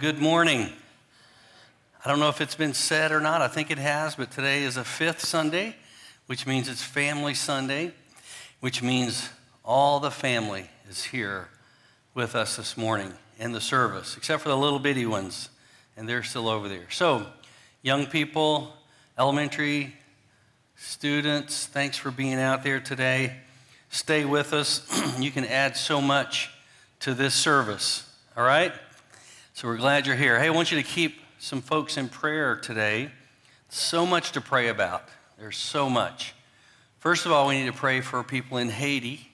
Good morning. I don't know if it's been said or not. I think it has, but today is a fifth Sunday, which means it's Family Sunday, which means all the family is here with us this morning in the service, except for the little bitty ones, and they're still over there. So, young people, elementary students, thanks for being out there today. Stay with us. you can add so much to this service, all right? So we're glad you're here. Hey, I want you to keep some folks in prayer today. So much to pray about. There's so much. First of all, we need to pray for people in Haiti.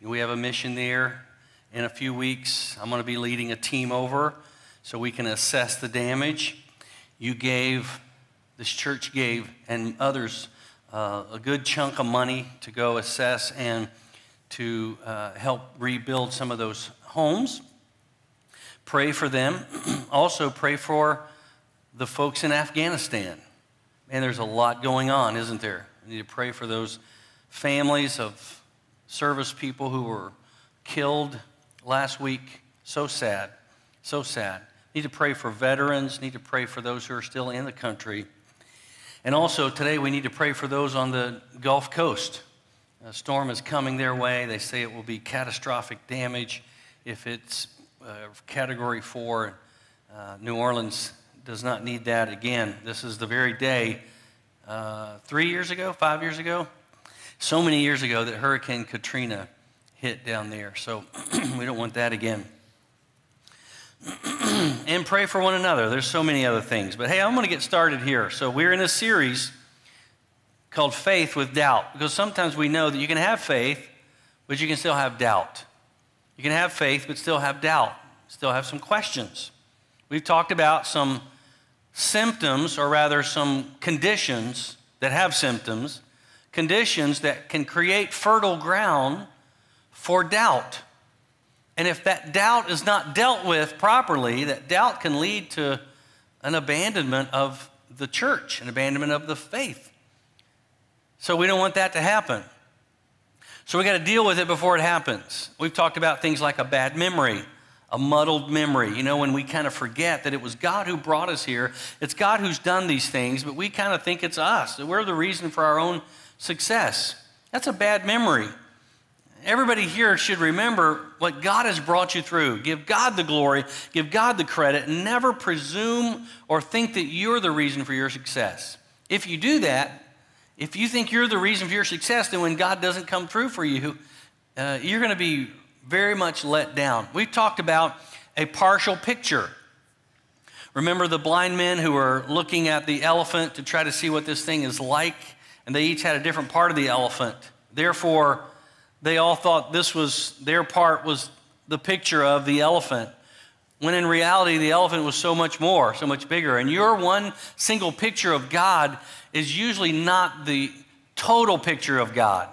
We have a mission there. In a few weeks, I'm going to be leading a team over so we can assess the damage. You gave, this church gave, and others, uh, a good chunk of money to go assess and to uh, help rebuild some of those homes. Pray for them. also, pray for the folks in Afghanistan. Man, there's a lot going on, isn't there? We need to pray for those families of service people who were killed last week. So sad. So sad. Need to pray for veterans, need to pray for those who are still in the country. And also, today we need to pray for those on the Gulf Coast. A storm is coming their way. They say it will be catastrophic damage if it's uh, category four. Uh, New Orleans does not need that again. This is the very day, uh, three years ago, five years ago, so many years ago that Hurricane Katrina hit down there. So we don't want that again. and pray for one another. There's so many other things. But hey, I'm going to get started here. So we're in a series called Faith with Doubt because sometimes we know that you can have faith, but you can still have doubt. You can have faith, but still have doubt, still have some questions. We've talked about some symptoms, or rather, some conditions that have symptoms, conditions that can create fertile ground for doubt. And if that doubt is not dealt with properly, that doubt can lead to an abandonment of the church, an abandonment of the faith. So we don't want that to happen. So we got to deal with it before it happens. We've talked about things like a bad memory, a muddled memory. You know, when we kind of forget that it was God who brought us here, it's God who's done these things, but we kind of think it's us. That we're the reason for our own success. That's a bad memory. Everybody here should remember what God has brought you through. Give God the glory, give God the credit, and never presume or think that you're the reason for your success. If you do that, if you think you're the reason for your success, then when God doesn't come through for you, uh, you're going to be very much let down. We've talked about a partial picture. Remember the blind men who were looking at the elephant to try to see what this thing is like, and they each had a different part of the elephant. Therefore, they all thought this was their part was the picture of the elephant when in reality the elephant was so much more, so much bigger. And your one single picture of God is usually not the total picture of God.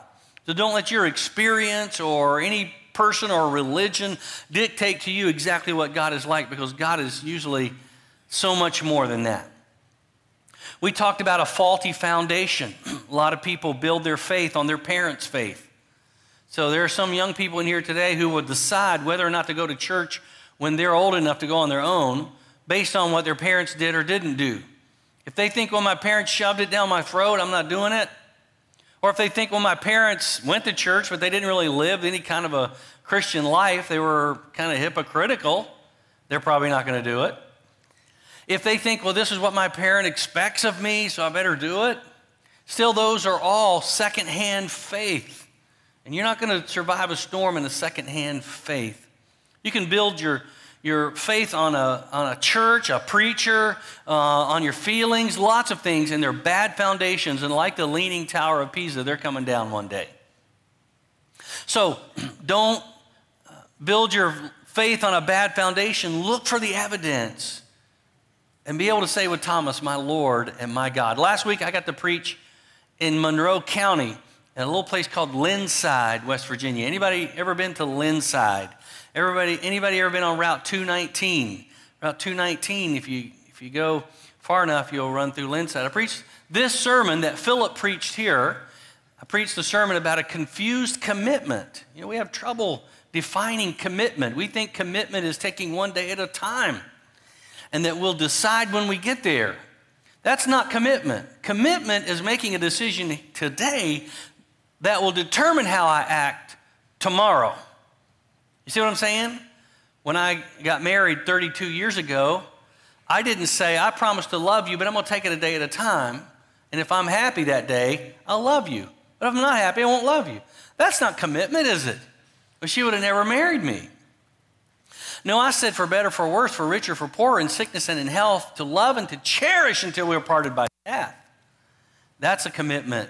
So don't let your experience or any person or religion dictate to you exactly what God is like because God is usually so much more than that. We talked about a faulty foundation. a lot of people build their faith on their parents' faith. So there are some young people in here today who will decide whether or not to go to church when they're old enough to go on their own based on what their parents did or didn't do. If they think, well, my parents shoved it down my throat, I'm not doing it. Or if they think, well, my parents went to church, but they didn't really live any kind of a Christian life, they were kind of hypocritical, they're probably not going to do it. If they think, well, this is what my parent expects of me, so I better do it, still, those are all secondhand faith. And you're not going to survive a storm in a secondhand faith. You can build your, your faith on a, on a church, a preacher, uh, on your feelings, lots of things, and they're bad foundations. And like the Leaning Tower of Pisa, they're coming down one day. So don't uh, build your faith on a bad foundation. Look for the evidence and be able to say with Thomas, my Lord and my God. Last week I got to preach in Monroe County in a little place called Lindside, West Virginia. Anybody ever been to Lindside? Everybody, anybody ever been on Route 219? Route 219, if you, if you go far enough, you'll run through Lindside. I preached this sermon that Philip preached here. I preached a sermon about a confused commitment. You know, we have trouble defining commitment. We think commitment is taking one day at a time and that we'll decide when we get there. That's not commitment. Commitment is making a decision today that will determine how I act tomorrow. You see what I'm saying? When I got married 32 years ago, I didn't say, I promise to love you, but I'm going to take it a day at a time. And if I'm happy that day, I'll love you. But if I'm not happy, I won't love you. That's not commitment, is it? But she would have never married me. No, I said for better, for worse, for richer, for poorer, in sickness and in health, to love and to cherish until we are parted by death. That's a commitment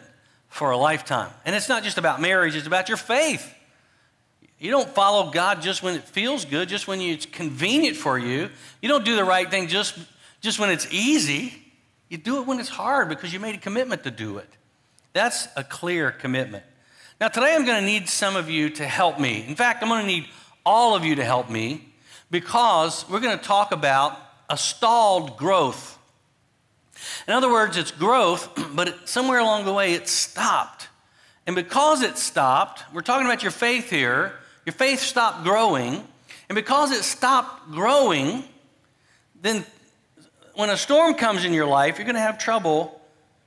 for a lifetime. And it's not just about marriage, it's about your faith. You don't follow God just when it feels good, just when it's convenient for you. You don't do the right thing just, just when it's easy. You do it when it's hard because you made a commitment to do it. That's a clear commitment. Now, today I'm going to need some of you to help me. In fact, I'm going to need all of you to help me because we're going to talk about a stalled growth. In other words, it's growth, but somewhere along the way it stopped. And because it stopped, we're talking about your faith here, your faith stopped growing. And because it stopped growing, then when a storm comes in your life, you're going to have trouble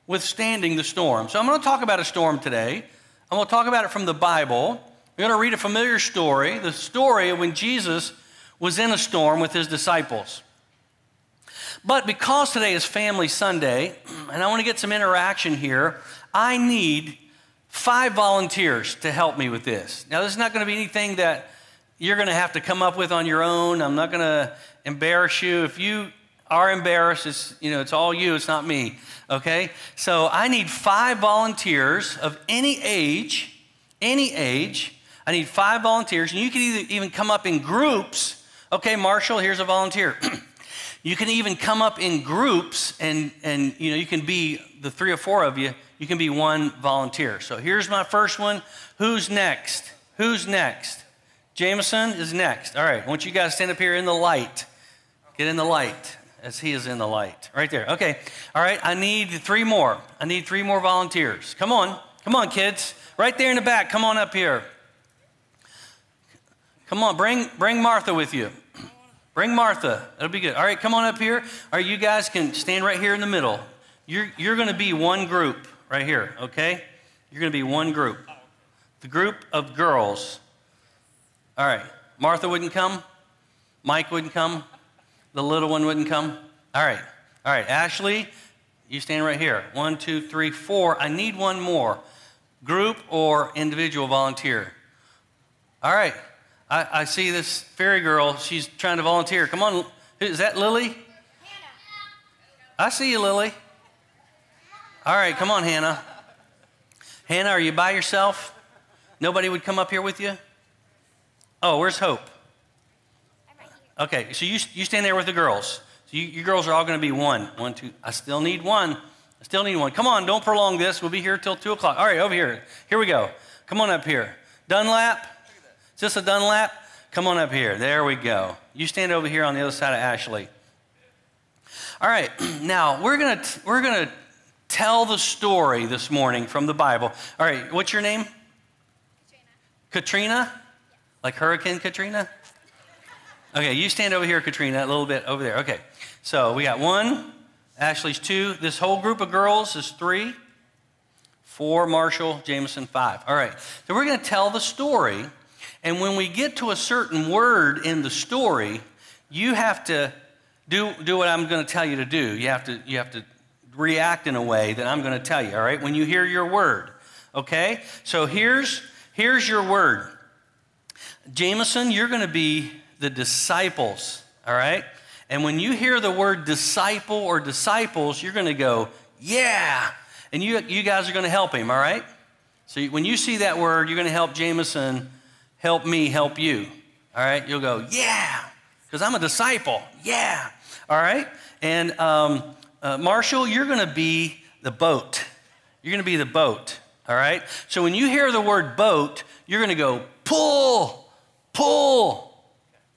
withstanding the storm. So I'm going to talk about a storm today. I'm going to talk about it from the Bible. We're going to read a familiar story, the story of when Jesus was in a storm with his disciples. But because today is Family Sunday, and I want to get some interaction here, I need five volunteers to help me with this. Now, this is not going to be anything that you're going to have to come up with on your own. I'm not going to embarrass you. If you are embarrassed, it's, you know, it's all you, it's not me okay? So I need five volunteers of any age, any age. I need five volunteers, and you can either, even come up in groups. Okay, Marshall, here's a volunteer. you can even come up in groups, and, and you know, you can be the three or four of you, you can be one volunteer. So here's my first one. Who's next? Who's next? Jameson is next. All right, I want you guys to stand up here in the light. Get in the light as he is in the light. Right there. Okay. All right. I need three more. I need three more volunteers. Come on. Come on, kids. Right there in the back. Come on up here. Come on. Bring, bring Martha with you. Bring Martha. That'll be good. All right. Come on up here. All right. You guys can stand right here in the middle. You're, you're going to be one group right here. Okay. You're going to be one group. The group of girls. All right. Martha wouldn't come. Mike wouldn't come. The little one wouldn't come? All right. All right. Ashley, you stand right here. One, two, three, four. I need one more. Group or individual volunteer? All right. I, I see this fairy girl. She's trying to volunteer. Come on. Is that Lily? I see you, Lily. All right. Come on, Hannah. Hannah, are you by yourself? Nobody would come up here with you? Oh, where's Hope? Okay, so you, you stand there with the girls. So you, you girls are all going to be one. One, two. I still need one. I still need one. Come on, don't prolong this. We'll be here till 2 o'clock. All right, over here. Here we go. Come on up here. Dunlap? Is this a Dunlap? Come on up here. There we go. You stand over here on the other side of Ashley. All right, now we're going to we're going to tell the story this morning from the Bible. All right, what's your name? Katrina? Katrina? Like Hurricane Katrina? Okay, you stand over here, Katrina, a little bit over there. Okay, so we got one, Ashley's two. This whole group of girls is three, four, Marshall, Jameson, five. All right, so we're going to tell the story. And when we get to a certain word in the story, you have to do, do what I'm going to tell you to do. You have to, you have to react in a way that I'm going to tell you, all right, when you hear your word. Okay? So here's, here's your word. Jameson, you're going to be the disciples, all right? And when you hear the word disciple or disciples, you're going to go, yeah. And you, you guys are going to help him, all right? So when you see that word, you're going to help Jameson help me help you, all right? You'll go, yeah, because I'm a disciple, yeah, all right? And um, uh, Marshall, you're going to be the boat. You're going to be the boat, all right? So when you hear the word boat, you're going to go, pull, pull,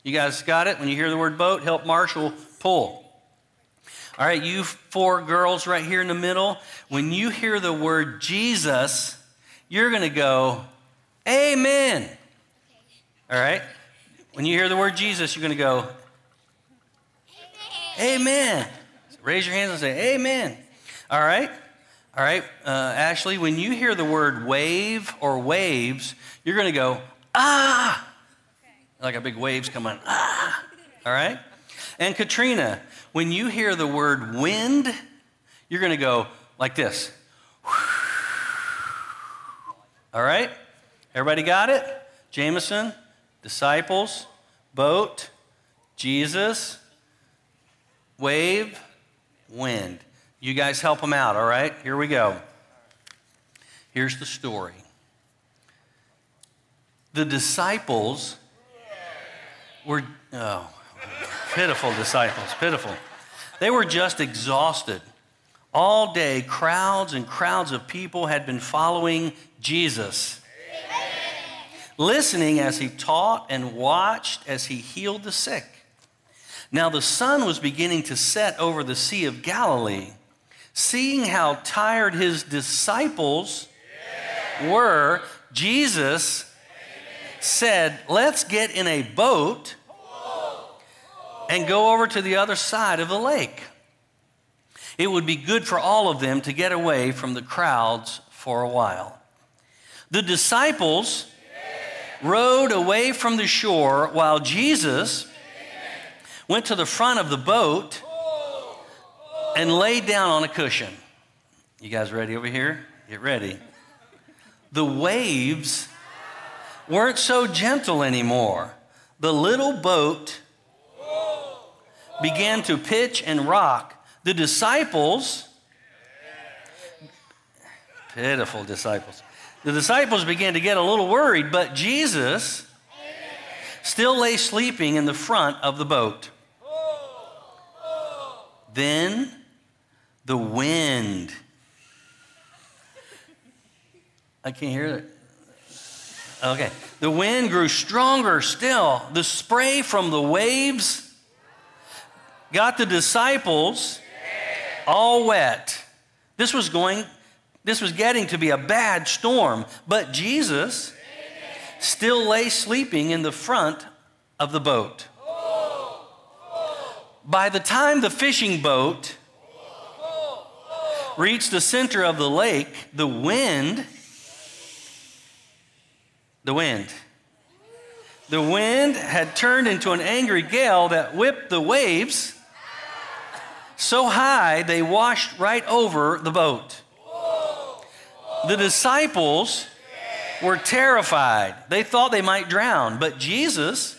you guys got it? When you hear the word boat, help Marshall pull. All right, you four girls right here in the middle, when you hear the word Jesus, you're going to go, Amen. All right? When you hear the word Jesus, you're going to go, Amen. Amen. So raise your hands and say, Amen. All right? All right, uh, Ashley, when you hear the word wave or waves, you're going to go, ah, like a big waves coming, ah. All right? And Katrina, when you hear the word wind, you're going to go like this. All right? Everybody got it? Jameson, disciples, boat, Jesus, wave, wind. You guys help them out, all right? Here we go. Here's the story. The disciples were, oh, pitiful disciples, pitiful. They were just exhausted. All day, crowds and crowds of people had been following Jesus, listening as he taught and watched as he healed the sick. Now, the sun was beginning to set over the Sea of Galilee. Seeing how tired his disciples were, Jesus said, Let's get in a boat and go over to the other side of the lake. It would be good for all of them to get away from the crowds for a while. The disciples rowed away from the shore while Jesus went to the front of the boat and laid down on a cushion. You guys ready over here? Get ready. The waves weren't so gentle anymore. The little boat began to pitch and rock. The disciples, pitiful disciples, the disciples began to get a little worried, but Jesus still lay sleeping in the front of the boat. Then the wind. I can't hear it. Okay. The wind grew stronger still. The spray from the waves got the disciples all wet. This was going, this was getting to be a bad storm, but Jesus still lay sleeping in the front of the boat. By the time the fishing boat reached the center of the lake, the wind, the wind, the wind had turned into an angry gale that whipped the waves so high they washed right over the boat. The disciples were terrified. They thought they might drown, but Jesus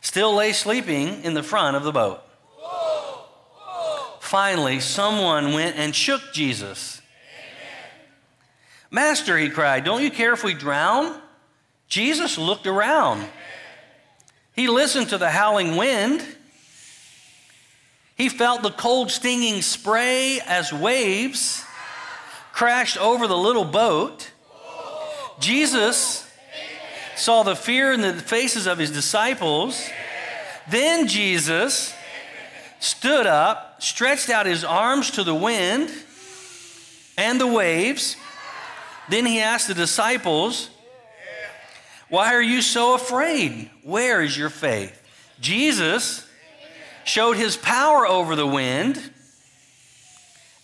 still lay sleeping in the front of the boat. Finally, someone went and shook Jesus. Master, he cried, don't you care if we drown? Jesus looked around. He listened to the howling wind. He felt the cold, stinging spray as waves crashed over the little boat. Jesus saw the fear in the faces of his disciples. Then Jesus stood up, stretched out his arms to the wind and the waves. Then he asked the disciples, Why are you so afraid? Where is your faith? Jesus showed his power over the wind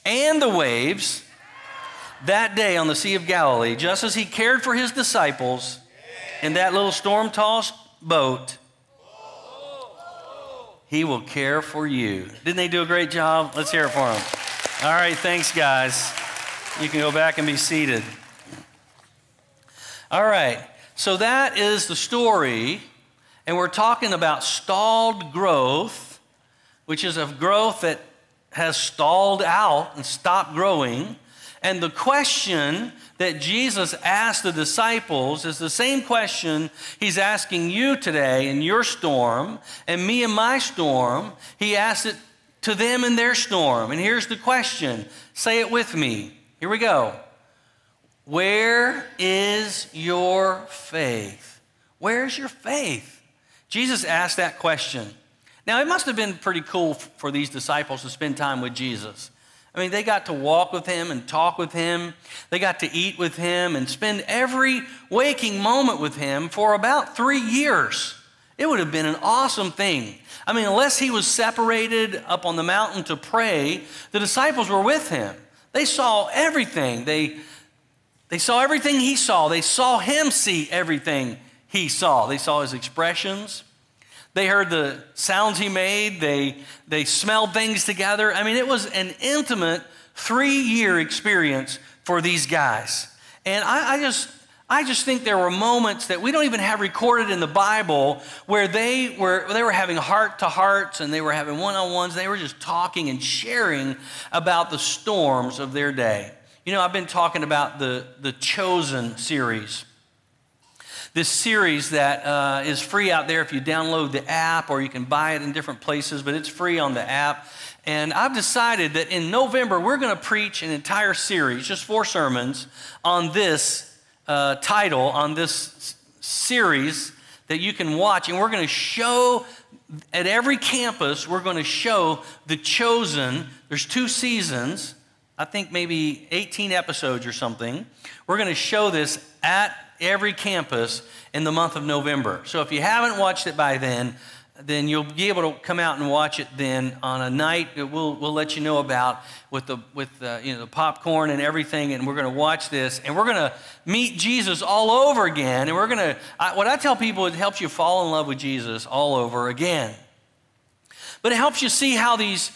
and the waves that day on the Sea of Galilee, just as he cared for his disciples in that little storm tossed boat he will care for you. Didn't they do a great job? Let's hear it for them. All right, thanks, guys. You can go back and be seated. All right, so that is the story, and we're talking about stalled growth, which is a growth that has stalled out and stopped growing. And the question that Jesus asked the disciples is the same question he's asking you today in your storm and me in my storm. He asked it to them in their storm. And here's the question say it with me. Here we go. Where is your faith? Where's your faith? Jesus asked that question. Now, it must have been pretty cool for these disciples to spend time with Jesus. I mean, they got to walk with him and talk with him. They got to eat with him and spend every waking moment with him for about three years. It would have been an awesome thing. I mean, unless he was separated up on the mountain to pray, the disciples were with him. They saw everything. They, they saw everything he saw. They saw him see everything he saw. They saw his expressions. They heard the sounds he made. They, they smelled things together. I mean, it was an intimate three year experience for these guys. And I, I, just, I just think there were moments that we don't even have recorded in the Bible where they were, they were having heart to hearts and they were having one on ones. They were just talking and sharing about the storms of their day. You know, I've been talking about the, the Chosen series this series that uh, is free out there if you download the app or you can buy it in different places, but it's free on the app. And I've decided that in November, we're going to preach an entire series, just four sermons, on this uh, title, on this series that you can watch. And we're going to show at every campus, we're going to show the chosen. There's two seasons, I think maybe 18 episodes or something. We're going to show this at every campus in the month of November. So if you haven't watched it by then, then you'll be able to come out and watch it then on a night that we'll, we'll let you know about with the with the, you know the popcorn and everything and we're going to watch this and we're going to meet jesus all over again and we're going to what i tell people it helps you fall in love with jesus all over again. But it helps you see how these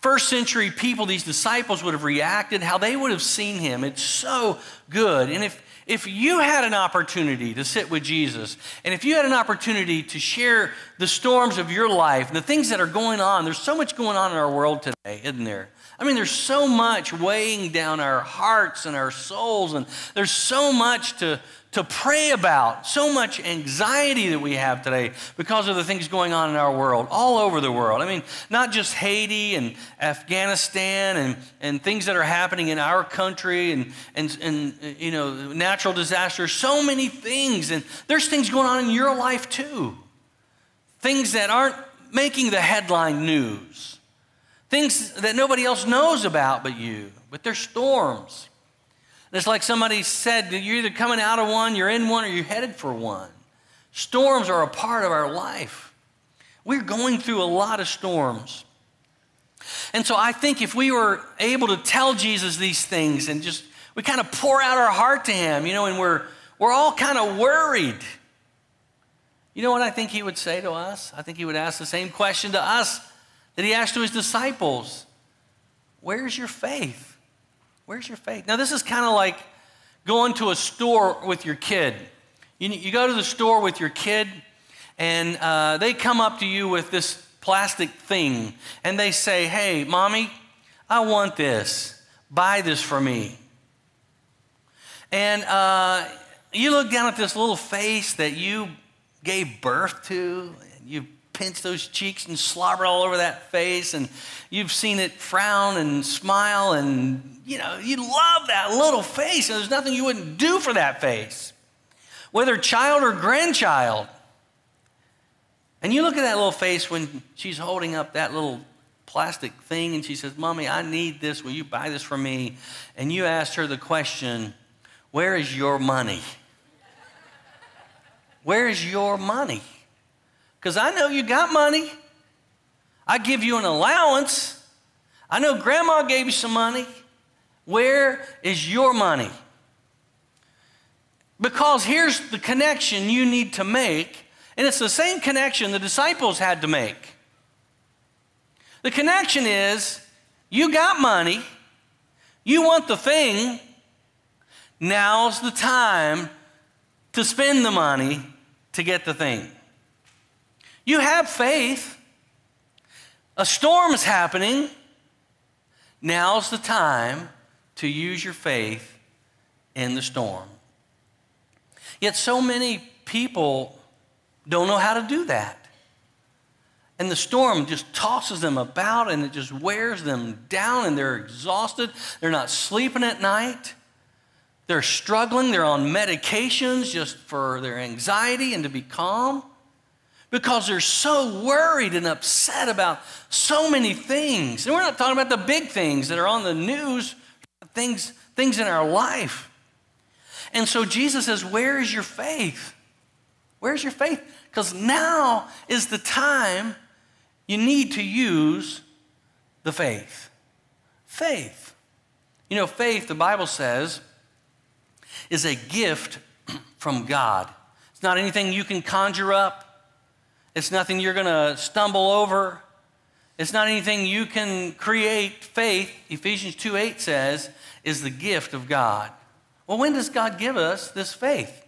first century people these disciples would have reacted how they would have seen him. It's so good. And if if you had an opportunity to sit with Jesus, and if you had an opportunity to share the storms of your life the things that are going on, there's so much going on in our world today, isn't there? I mean, there's so much weighing down our hearts and our souls, and there's so much to, to pray about, so much anxiety that we have today because of the things going on in our world, all over the world. I mean, not just Haiti and Afghanistan and, and things that are happening in our country and, and, and, you know, natural disasters, so many things. And there's things going on in your life too. Things that aren't making the headline news. Things that nobody else knows about but you. But they're storms. It's like somebody said, you're either coming out of one, you're in one, or you're headed for one. Storms are a part of our life. We're going through a lot of storms. And so I think if we were able to tell Jesus these things and just, we kind of pour out our heart to him, you know, and we're, we're all kind of worried. You know what I think he would say to us? I think he would ask the same question to us that he asked to his disciples Where's your faith? Where's your faith? Now, this is kind of like going to a store with your kid. You, you go to the store with your kid, and uh, they come up to you with this plastic thing, and they say, Hey, mommy, I want this. Buy this for me. And uh, you look down at this little face that you gave birth to, and you pinch those cheeks and slobber all over that face, and you've seen it frown and smile and you know, you love that little face, and there's nothing you wouldn't do for that face, whether child or grandchild. And you look at that little face when she's holding up that little plastic thing and she says, Mommy, I need this. Will you buy this for me? And you asked her the question, Where is your money? Where is your money? Because I know you got money. I give you an allowance. I know grandma gave you some money. Where is your money? Because here's the connection you need to make, and it's the same connection the disciples had to make. The connection is you got money, you want the thing, now's the time to spend the money to get the thing. You have faith, a storm is happening, now's the time to use your faith in the storm. Yet so many people don't know how to do that. And the storm just tosses them about and it just wears them down and they're exhausted. They're not sleeping at night. They're struggling. They're on medications just for their anxiety and to be calm because they're so worried and upset about so many things. And we're not talking about the big things that are on the news, things, things in our life. And so Jesus says, Where is your faith? Where's your faith? Because now is the time you need to use the faith. Faith. You know, faith, the Bible says, is a gift from God. It's not anything you can conjure up. It's nothing you're going to stumble over. It's not anything you can create. Faith, Ephesians 2 8 says, is the gift of God. Well, when does God give us this faith?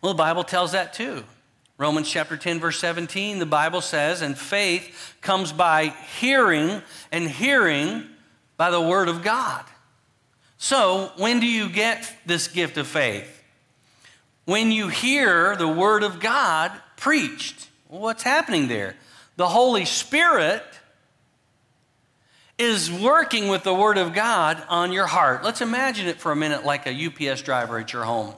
Well, the Bible tells that too. Romans chapter 10, verse 17, the Bible says, and faith comes by hearing, and hearing by the word of God. So, when do you get this gift of faith? When you hear the word of God preached. What's happening there? The Holy Spirit is working with the Word of God on your heart. Let's imagine it for a minute like a UPS driver at your home.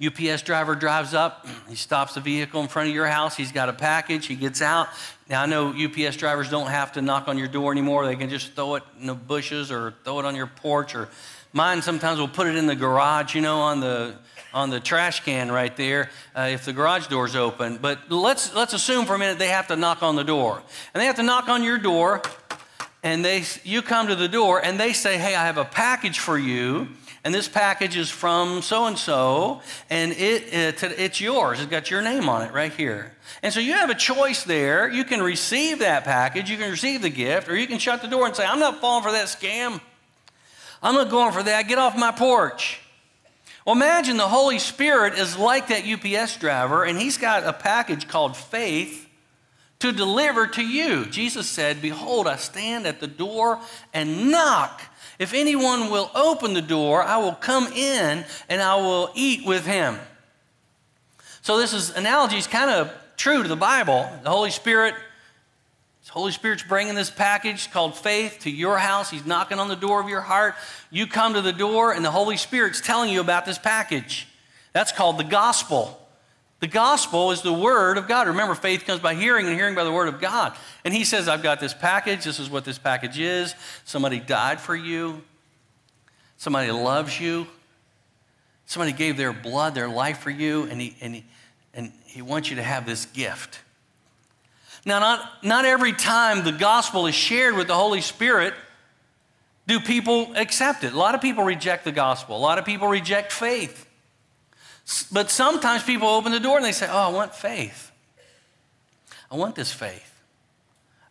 UPS driver drives up, he stops the vehicle in front of your house, he's got a package, he gets out. Now, I know UPS drivers don't have to knock on your door anymore, they can just throw it in the bushes or throw it on your porch, or mine sometimes will put it in the garage, you know, on the on the trash can right there uh, if the garage door's open. But let's, let's assume for a minute they have to knock on the door. And they have to knock on your door, and they, you come to the door, and they say, Hey, I have a package for you. And this package is from so and so, and it, it, it's yours. It's got your name on it right here. And so you have a choice there. You can receive that package, you can receive the gift, or you can shut the door and say, I'm not falling for that scam. I'm not going for that. Get off my porch. Well, imagine the Holy Spirit is like that UPS driver, and he's got a package called faith to deliver to you. Jesus said, Behold, I stand at the door and knock. If anyone will open the door, I will come in and I will eat with him. So, this is analogy is kind of true to the Bible. The Holy Spirit Holy Spirit's bringing this package called faith to your house. He's knocking on the door of your heart. You come to the door, and the Holy Spirit's telling you about this package. That's called the gospel. The gospel is the word of God. Remember, faith comes by hearing, and hearing by the word of God. And He says, I've got this package. This is what this package is. Somebody died for you, somebody loves you, somebody gave their blood, their life for you, and He, and he, and he wants you to have this gift. Now, not, not every time the gospel is shared with the Holy Spirit do people accept it. A lot of people reject the gospel, a lot of people reject faith. But sometimes people open the door and they say, Oh, I want faith. I want this faith.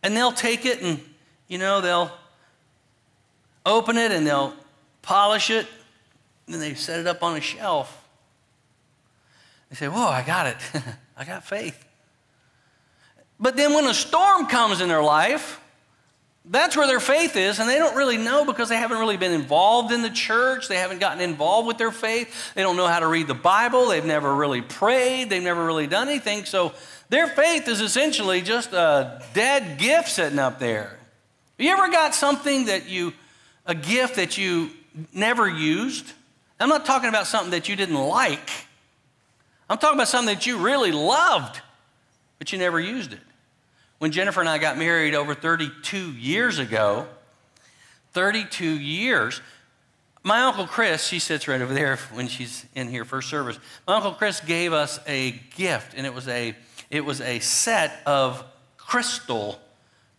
And they'll take it and, you know, they'll open it and they'll polish it, and they set it up on a shelf. They say, Whoa, I got it. I got faith. But then when a storm comes in their life, that's where their faith is, and they don't really know because they haven't really been involved in the church. They haven't gotten involved with their faith. They don't know how to read the Bible. They've never really prayed. They've never really done anything. So their faith is essentially just a dead gift sitting up there. You ever got something that you, a gift that you never used? I'm not talking about something that you didn't like. I'm talking about something that you really loved, but you never used it. When Jennifer and I got married over 32 years ago, 32 years, my Uncle Chris, she sits right over there when she's in here first service. My Uncle Chris gave us a gift, and it was a, it was a set of crystal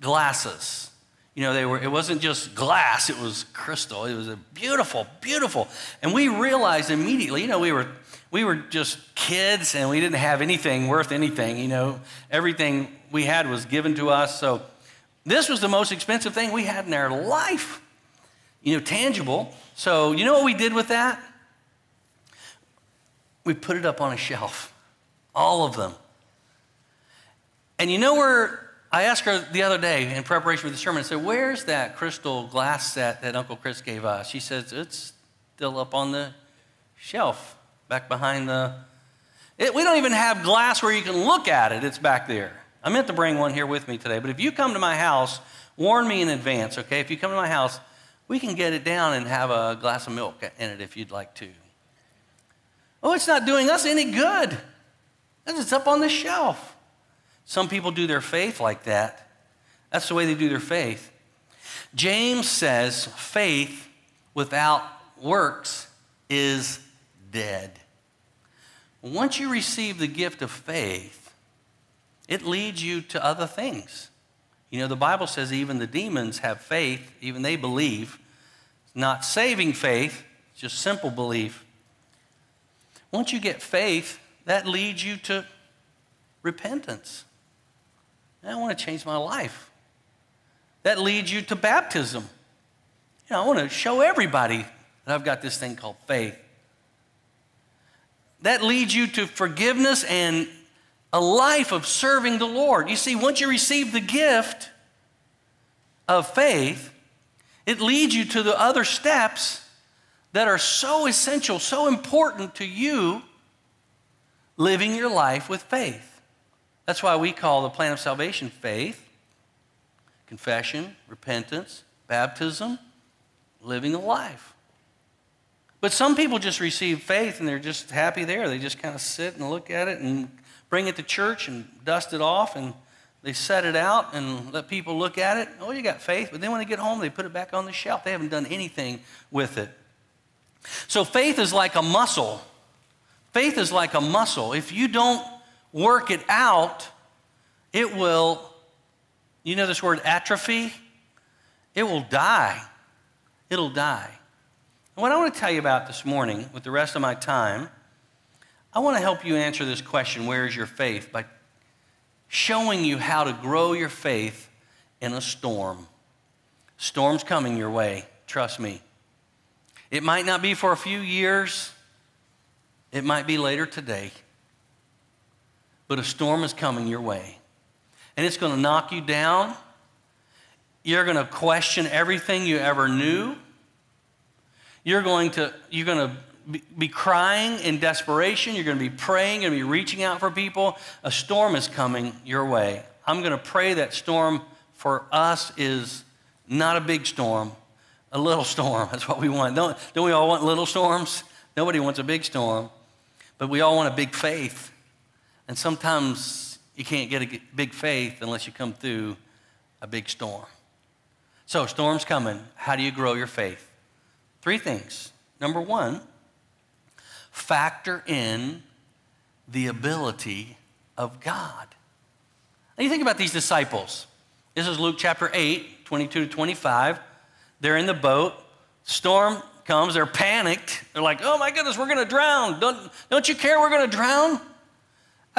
glasses. You know, they were, it wasn't just glass, it was crystal. It was a beautiful, beautiful. And we realized immediately, you know, we were we were just kids and we didn't have anything worth anything, you know. Everything we had was given to us. So this was the most expensive thing we had in our life, you know, tangible. So you know what we did with that? We put it up on a shelf, all of them. And you know where I asked her the other day in preparation for the sermon, I said, Where's that crystal glass set that Uncle Chris gave us? She says, It's still up on the shelf back behind the. It, we don't even have glass where you can look at it, it's back there. I meant to bring one here with me today, but if you come to my house, warn me in advance, okay? If you come to my house, we can get it down and have a glass of milk in it if you'd like to. Oh, it's not doing us any good. It's up on the shelf. Some people do their faith like that. That's the way they do their faith. James says faith without works is dead. Once you receive the gift of faith, it leads you to other things. You know, the Bible says even the demons have faith, even they believe. not saving faith, just simple belief. Once you get faith, that leads you to repentance. I want to change my life. That leads you to baptism. You know, I want to show everybody that I've got this thing called faith. That leads you to forgiveness and a life of serving the Lord. You see, once you receive the gift of faith, it leads you to the other steps that are so essential, so important to you living your life with faith. That's why we call the plan of salvation faith, confession, repentance, baptism, living a life. But some people just receive faith and they're just happy there. They just kind of sit and look at it and bring it to church and dust it off and they set it out and let people look at it. Oh, you got faith. But then when they get home, they put it back on the shelf. They haven't done anything with it. So faith is like a muscle. Faith is like a muscle. If you don't work it out, it will, you know this word atrophy? It will die. It'll die. And what I want to tell you about this morning, with the rest of my time, I want to help you answer this question where is your faith? by showing you how to grow your faith in a storm. Storm's coming your way, trust me. It might not be for a few years, it might be later today, but a storm is coming your way. And it's going to knock you down. You're going to question everything you ever knew. You're going to, you're going to be crying in desperation. You're going to be praying and be reaching out for people. A storm is coming your way. I'm going to pray that storm for us is not a big storm, a little storm. That's what we want. Don't, don't we all want little storms? Nobody wants a big storm, but we all want a big faith. And sometimes you can't get a big faith unless you come through a big storm. So, storm's coming. How do you grow your faith? Three things. Number one, factor in the ability of God. Now, you think about these disciples. This is Luke chapter 8, 22 to 25. They're in the boat. Storm comes. They're panicked. They're like, oh my goodness, we're going to drown. Don't, don't you care we're going to drown?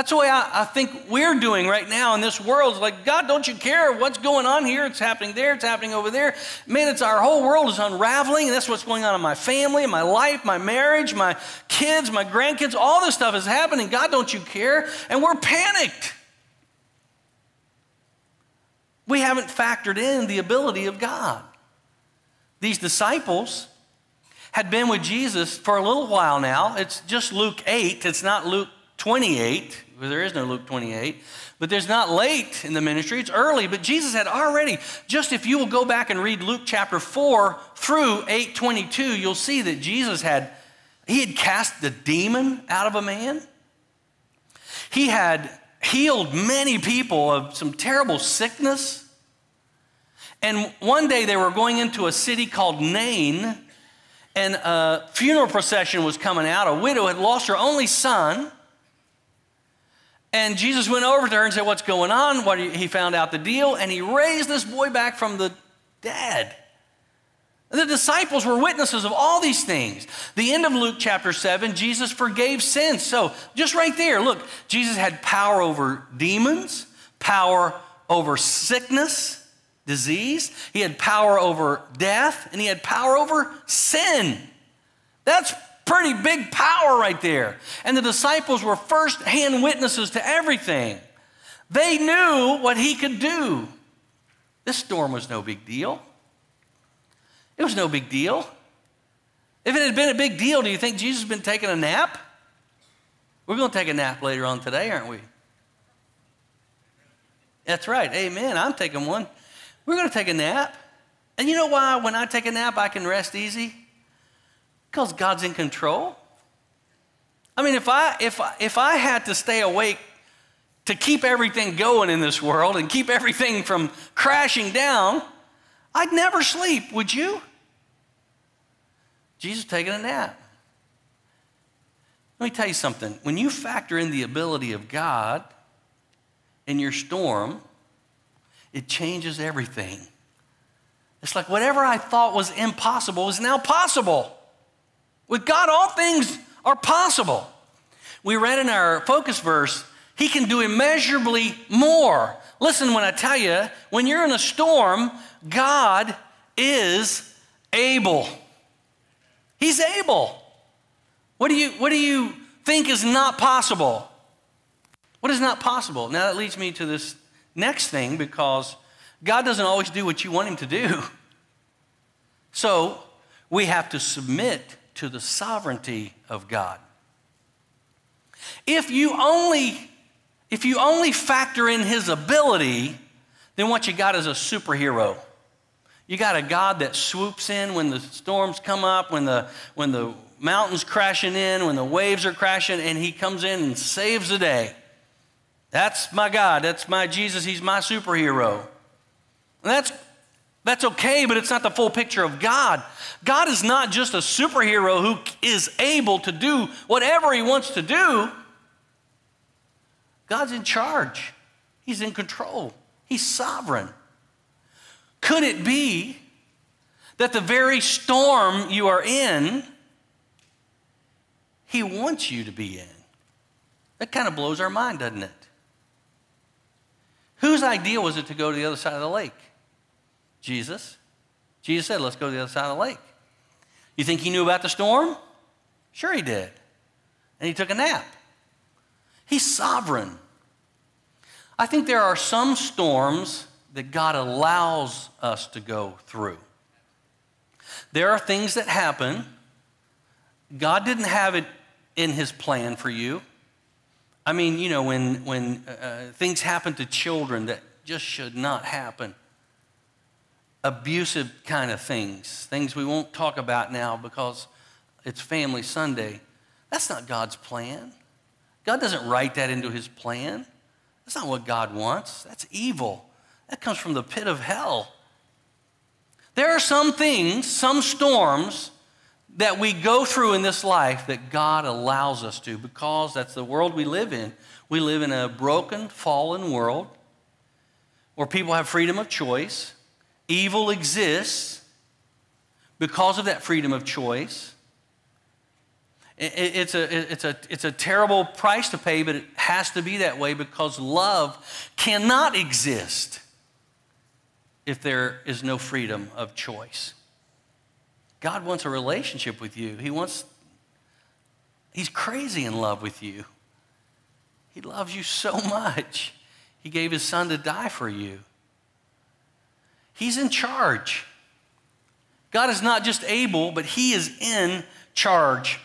That's the way I, I, think we're doing right now in this world. It's like, God, don't you care what's going on here? It's happening there, it's happening over there. Man, it's our whole world is unraveling, and that's what's going on in my family, my life, my marriage, my kids, my grandkids. All this stuff is happening. God, don't you care? And we're panicked. We haven't factored in the ability of God. These disciples had been with Jesus for a little while now. It's just Luke 8, it's not Luke 28, there is no Luke 28, but there's not late in the ministry, it's early. But Jesus had already, just if you will go back and read Luke chapter 4 through 822, you'll see that Jesus had, he had cast the demon out of a man. He had healed many people of some terrible sickness. And one day they were going into a city called Nain, and a funeral procession was coming out. A widow had lost her only son. And Jesus went over to her and said, What's going on? What he found out the deal, and he raised this boy back from the dead. The disciples were witnesses of all these things. The end of Luke chapter 7, Jesus forgave sins. So, just right there, look, Jesus had power over demons, power over sickness, disease, he had power over death, and he had power over sin. That's pretty big power right there. And the disciples were first hand witnesses to everything. They knew what he could do. This storm was no big deal. It was no big deal. If it had been a big deal, do you think Jesus has been taking a nap? We're going to take a nap later on today, aren't we? That's right. Amen. I'm taking one. We're going to take a nap. And you know why when I take a nap, I can rest easy? Because God's in control. I mean, if I, if, if I had to stay awake to keep everything going in this world and keep everything from crashing down, I'd never sleep, would you? Jesus taking a nap. Let me tell you something. When you factor in the ability of God in your storm, it changes everything. It's like whatever I thought was impossible is now possible. With God, all things are possible. We read in our focus verse, He can do immeasurably more. Listen, when I tell you, when you're in a storm, God is able. He's able. What do you, what do you think is not possible? What is not possible? Now that leads me to this next thing because God doesn't always do what you want Him to do. So we have to submit to the sovereignty of God. If you only if you only factor in his ability, then what you got is a superhero. You got a God that swoops in when the storms come up, when the when the mountains crashing in, when the waves are crashing, and he comes in and saves the day. That's my God. That's my Jesus. He's my superhero. And that's, that's okay, but it's not the full picture of God. God is not just a superhero who is able to do whatever he wants to do. God's in charge, he's in control, he's sovereign. Could it be that the very storm you are in, he wants you to be in? That kind of blows our mind, doesn't it? Whose idea was it to go to the other side of the lake? Jesus. Jesus said, Let's go to the other side of the lake. You think he knew about the storm? Sure, he did. And he took a nap. He's sovereign. I think there are some storms that God allows us to go through. There are things that happen. God didn't have it in his plan for you. I mean, you know, when, when uh, uh, things happen to children that just should not happen, abusive kind of things, things we won't talk about now because it's Family Sunday, that's not God's plan. God doesn't write that into his plan. That's not what God wants. That's evil. That comes from the pit of hell. There are some things, some storms that we go through in this life that God allows us to because that's the world we live in. We live in a broken, fallen world where people have freedom of choice. Evil exists because of that freedom of choice. It's a, it's, a, it's a terrible price to pay, but it has to be that way because love cannot exist if there is no freedom of choice. God wants a relationship with you. He wants, He's crazy in love with you. He loves you so much. He gave His Son to die for you. He's in charge. God is not just able, but He is in charge.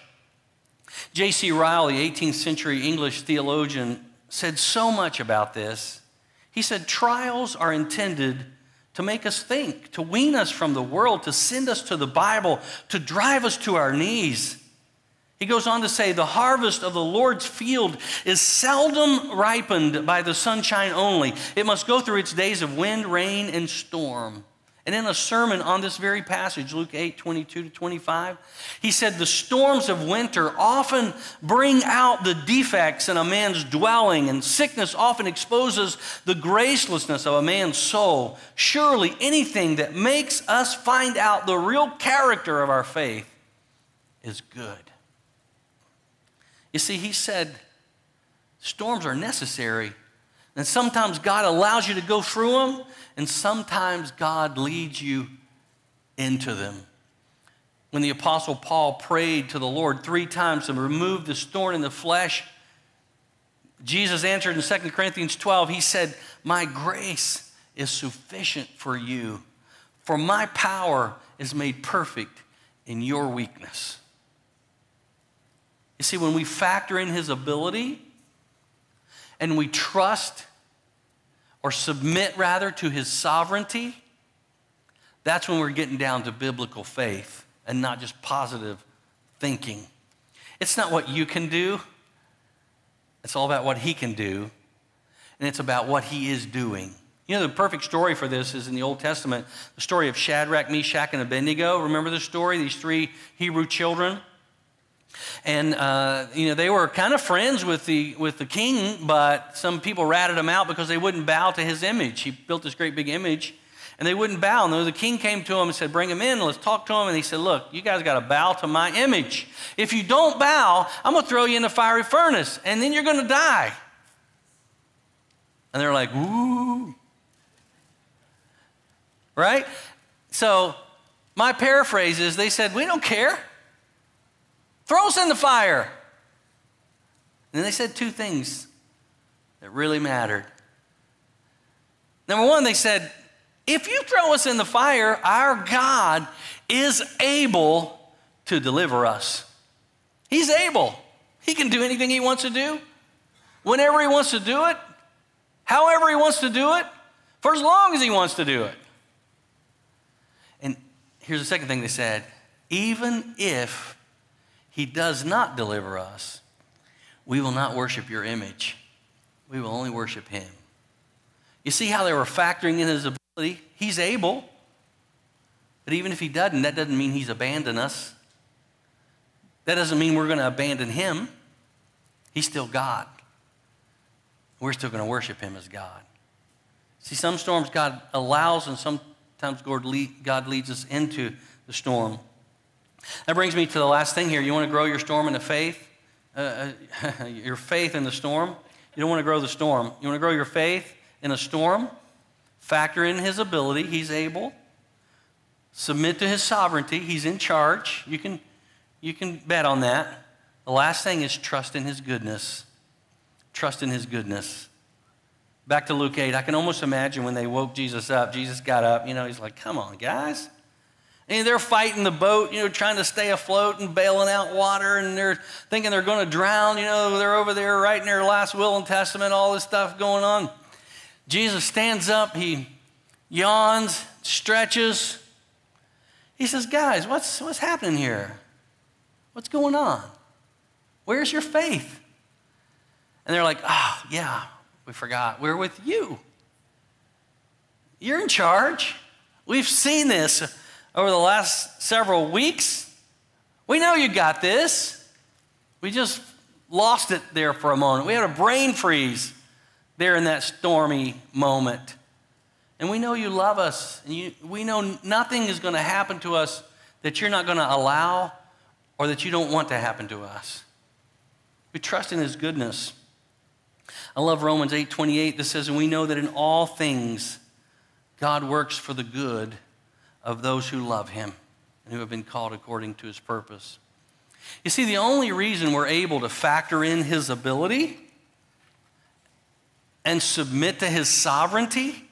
J.C. The 18th century English theologian, said so much about this. He said, Trials are intended to make us think, to wean us from the world, to send us to the Bible, to drive us to our knees. He goes on to say, The harvest of the Lord's field is seldom ripened by the sunshine only. It must go through its days of wind, rain, and storm. And in a sermon on this very passage, Luke 8, 22 to 25, he said, The storms of winter often bring out the defects in a man's dwelling, and sickness often exposes the gracelessness of a man's soul. Surely anything that makes us find out the real character of our faith is good. You see, he said, Storms are necessary. And sometimes God allows you to go through them and sometimes God leads you into them. When the Apostle Paul prayed to the Lord three times to remove this thorn in the flesh, Jesus answered in 2 Corinthians 12, he said, My grace is sufficient for you, for my power is made perfect in your weakness. You see, when we factor in his ability and we trust or submit rather to his sovereignty, that's when we're getting down to biblical faith and not just positive thinking. It's not what you can do, it's all about what he can do. and it's about what he is doing. You know, the perfect story for this is in the Old Testament, the story of Shadrach, Meshach, and Abednego. Remember the story? These three Hebrew children. And, uh, you know, they were kind of friends with the, with the king, but some people ratted them out because they wouldn't bow to his image. He built this great big image, and they wouldn't bow. And the king came to him and said, Bring him in, let's talk to him. And he said, Look, you guys got to bow to my image. If you don't bow, I'm going to throw you in the fiery furnace, and then you're going to die. And they're like, Ooh right? So, my paraphrase is they said, We don't care. Throw us in the fire. And they said two things that really mattered. Number one, they said, If you throw us in the fire, our God is able to deliver us. He's able. He can do anything he wants to do, whenever he wants to do it, however he wants to do it, for as long as he wants to do it. And here's the second thing they said even if he does not deliver us, we will not worship your image. We will only worship him. You see how they were factoring in his ability? He's able. But even if he doesn't, that doesn't mean he's abandoned us. That doesn't mean we're going to abandon him. He's still God. We're still going to worship him as God. See, some storms God allows and Sometimes God leads us into the storm. That brings me to the last thing here. You want to grow your storm in the faith, uh, uh your faith in the storm. You don't want to grow the storm. You want to grow your faith in a storm. Factor in His ability. He's able. Submit to His sovereignty. He's in charge. You can, you can bet on that. The last thing is trust in His goodness. Trust in His goodness. Back to Luke 8, I can almost imagine when they woke Jesus up, Jesus got up, you know, he's like, come on, guys. And they're fighting the boat, you know, trying to stay afloat and bailing out water, and they're thinking they're going to drown. You know, they're over there writing their last will and testament, all this stuff going on. Jesus stands up, he yawns, stretches. He says, Guys, what's, what's happening here? What's going on? Where's your faith? And they're like, Oh, yeah, we forgot. We're with you. You're in charge. We've seen this over the last several weeks. We know you got this. We just lost it there for a moment. We had a brain freeze there in that stormy moment. And we know you love us. And you, we know nothing is going to happen to us that you're not going to allow or that you don't want to happen to us. We trust in His goodness. I love Romans 8 28 that says, And we know that in all things God works for the good of those who love him and who have been called according to his purpose. You see, the only reason we're able to factor in his ability and submit to his sovereignty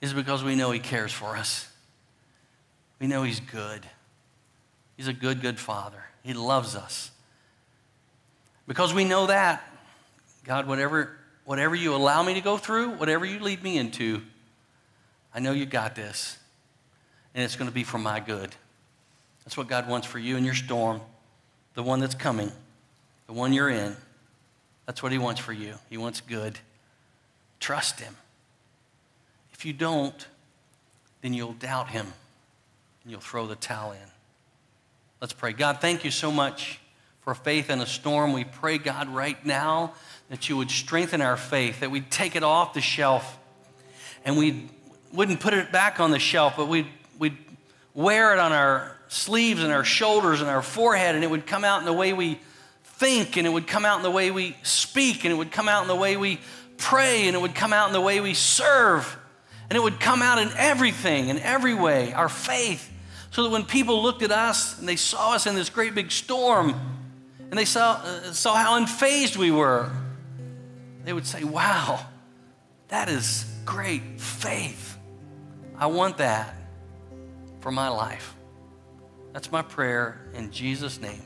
is because we know he cares for us. We know he's good. He's a good, good father. He loves us. Because we know that, God, whatever, whatever you allow me to go through, whatever you lead me into, I know you got this. And it's going to be for my good. That's what God wants for you in your storm, the one that's coming, the one you're in. That's what He wants for you. He wants good. Trust Him. If you don't, then you'll doubt Him and you'll throw the towel in. Let's pray. God, thank you so much for faith in a storm. We pray, God, right now that you would strengthen our faith, that we'd take it off the shelf and we wouldn't put it back on the shelf, but we'd, wear it on our sleeves and our shoulders and our forehead, and it would come out in the way we think, and it would come out in the way we speak, and it would come out in the way we pray, and it would come out in the way we serve, and it would come out in everything, in every way, our faith, so that when people looked at us and they saw us in this great big storm, and they saw, uh, saw how unfazed we were, they would say, Wow, that is great faith. I want that for my life. That's my prayer in Jesus' name.